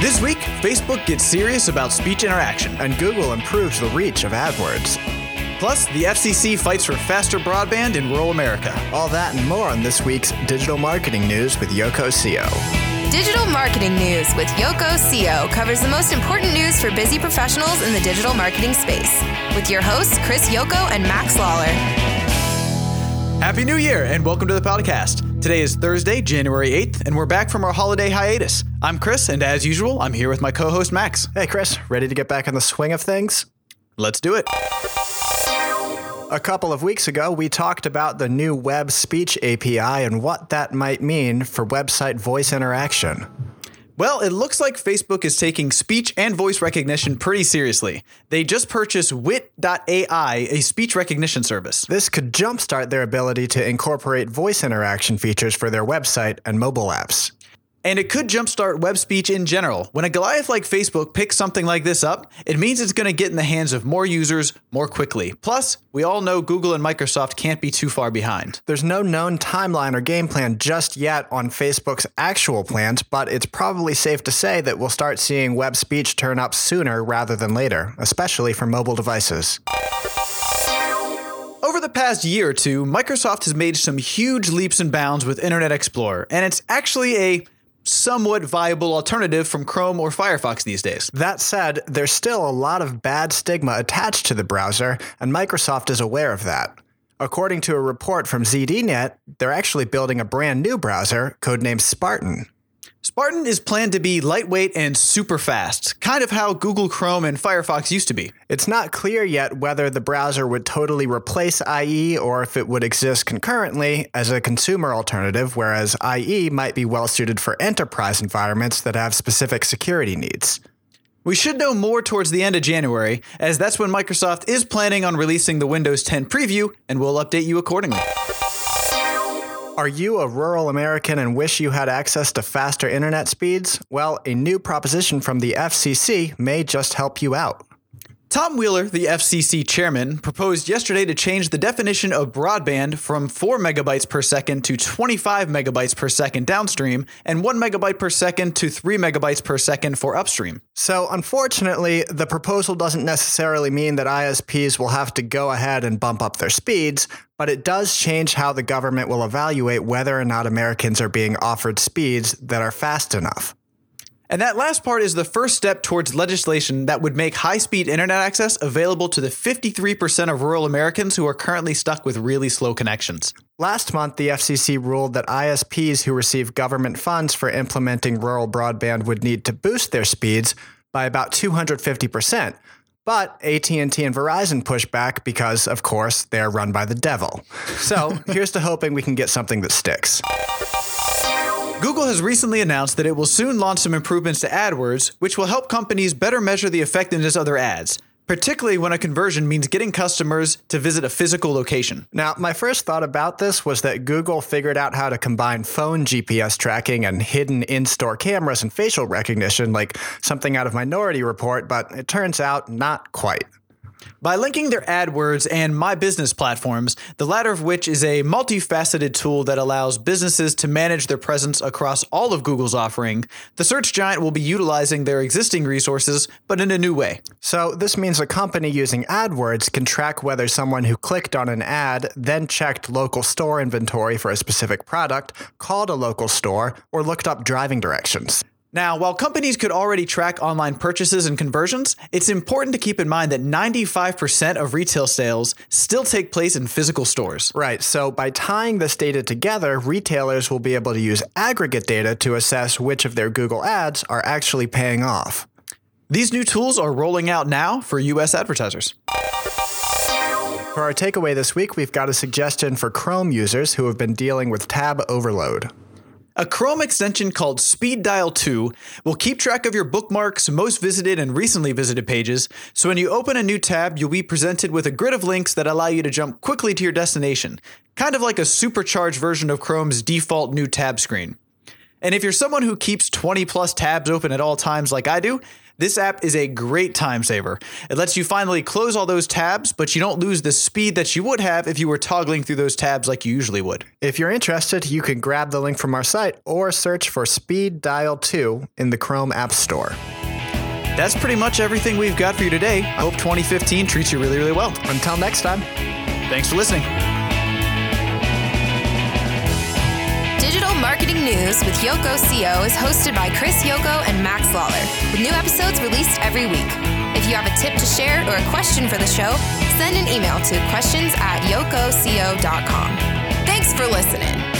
This week, Facebook gets serious about speech interaction. And Google improves the reach of AdWords. Plus, the FCC fights for faster broadband in rural America. All that and more on this week's Digital Marketing News with YokoCo. Digital Marketing News with YokoCo covers the most important news for busy professionals in the digital marketing space. With your hosts, Chris Yoko and Max Lawler. Happy New Year and welcome to the podcast. Today is Thursday, January 8th, and we're back from our holiday hiatus. I'm Chris, and as usual, I'm here with my co host Max. Hey, Chris, ready to get back in the swing of things? Let's do it. A couple of weeks ago, we talked about the new Web Speech API and what that might mean for website voice interaction. Well, it looks like Facebook is taking speech and voice recognition pretty seriously. They just purchased Wit.ai, a speech recognition service. This could jumpstart their ability to incorporate voice interaction features for their website and mobile apps. And it could jumpstart web speech in general. When a Goliath like Facebook picks something like this up, it means it's going to get in the hands of more users more quickly. Plus, we all know Google and Microsoft can't be too far behind. There's no known timeline or game plan just yet on Facebook's actual plans, but it's probably safe to say that we'll start seeing web speech turn up sooner rather than later, especially for mobile devices. Over the past year or two, Microsoft has made some huge leaps and bounds with Internet Explorer, and it's actually a somewhat viable alternative from Chrome or Firefox these days. That said, there's still a lot of bad stigma attached to the browser, and Microsoft is aware of that. According to a report from ZDNet, they're actually building a brand new browser, codenamed Spartan. Spartan is planned to be lightweight and super fast, kind of how Google Chrome and Firefox used to be. It's not clear yet whether the browser would totally replace IE or if it would exist concurrently as a consumer alternative, whereas IE might be well suited for enterprise environments that have specific security needs. We should know more towards the end of January, as that's when Microsoft is planning on releasing the Windows 10 preview, and we'll update you accordingly. Are you a rural American and wish you had access to faster internet speeds? Well, a new proposition from the FCC may just help you out. Tom Wheeler, the FCC chairman, proposed yesterday to change the definition of broadband from 4 megabytes per second to 25 megabytes per second downstream and 1 megabyte per second to 3 megabytes per second for upstream. So, unfortunately, the proposal doesn't necessarily mean that ISPs will have to go ahead and bump up their speeds, but it does change how the government will evaluate whether or not Americans are being offered speeds that are fast enough. And that last part is the first step towards legislation that would make high speed internet access available to the 53% of rural Americans who are currently stuck with really slow connections. Last month, the FCC ruled that ISPs who receive government funds for implementing rural broadband would need to boost their speeds by about 250%. But AT&T and Verizon push back because, of course, they're run by the devil. So here's to hoping we can get something that sticks. Google has recently announced that it will soon launch some improvements to AdWords, which will help companies better measure the effectiveness of their ads, particularly when a conversion means getting customers to visit a physical location. Now, my first thought about this was that Google figured out how to combine phone GPS tracking and hidden in store cameras and facial recognition, like something out of Minority Report, but it turns out not quite. By linking their AdWords and My Business platforms, the latter of which is a multifaceted tool that allows businesses to manage their presence across all of Google's offering, the search giant will be utilizing their existing resources, but in a new way. So, this means a company using AdWords can track whether someone who clicked on an ad then checked local store inventory for a specific product, called a local store, or looked up driving directions. Now, while companies could already track online purchases and conversions, it's important to keep in mind that 95% of retail sales still take place in physical stores. Right. So, by tying this data together, retailers will be able to use aggregate data to assess which of their Google ads are actually paying off. These new tools are rolling out now for US advertisers. For our takeaway this week, we've got a suggestion for Chrome users who have been dealing with tab overload. A Chrome extension called Speed Dial 2 will keep track of your bookmarks, most visited, and recently visited pages, so when you open a new tab, you'll be presented with a grid of links that allow you to jump quickly to your destination, kind of like a supercharged version of Chrome's default new tab screen. And if you're someone who keeps 20 plus tabs open at all times like I do, This app is a great time saver. It lets you finally close all those tabs, but you don't lose the speed that you would have if you were toggling through those tabs like you usually would. If you're interested, you can grab the link from our site or search for Speed Dial 2 in the Chrome App Store. That's pretty much everything we've got for you today. I hope 2015 treats you really, really well. Until next time. Thanks for listening. Marketing News with YokoCo is hosted by Chris Yoko and Max Lawler, with new episodes released every week. If you have a tip to share or a question for the show, send an email to questions at yokoco.com. Thanks for listening.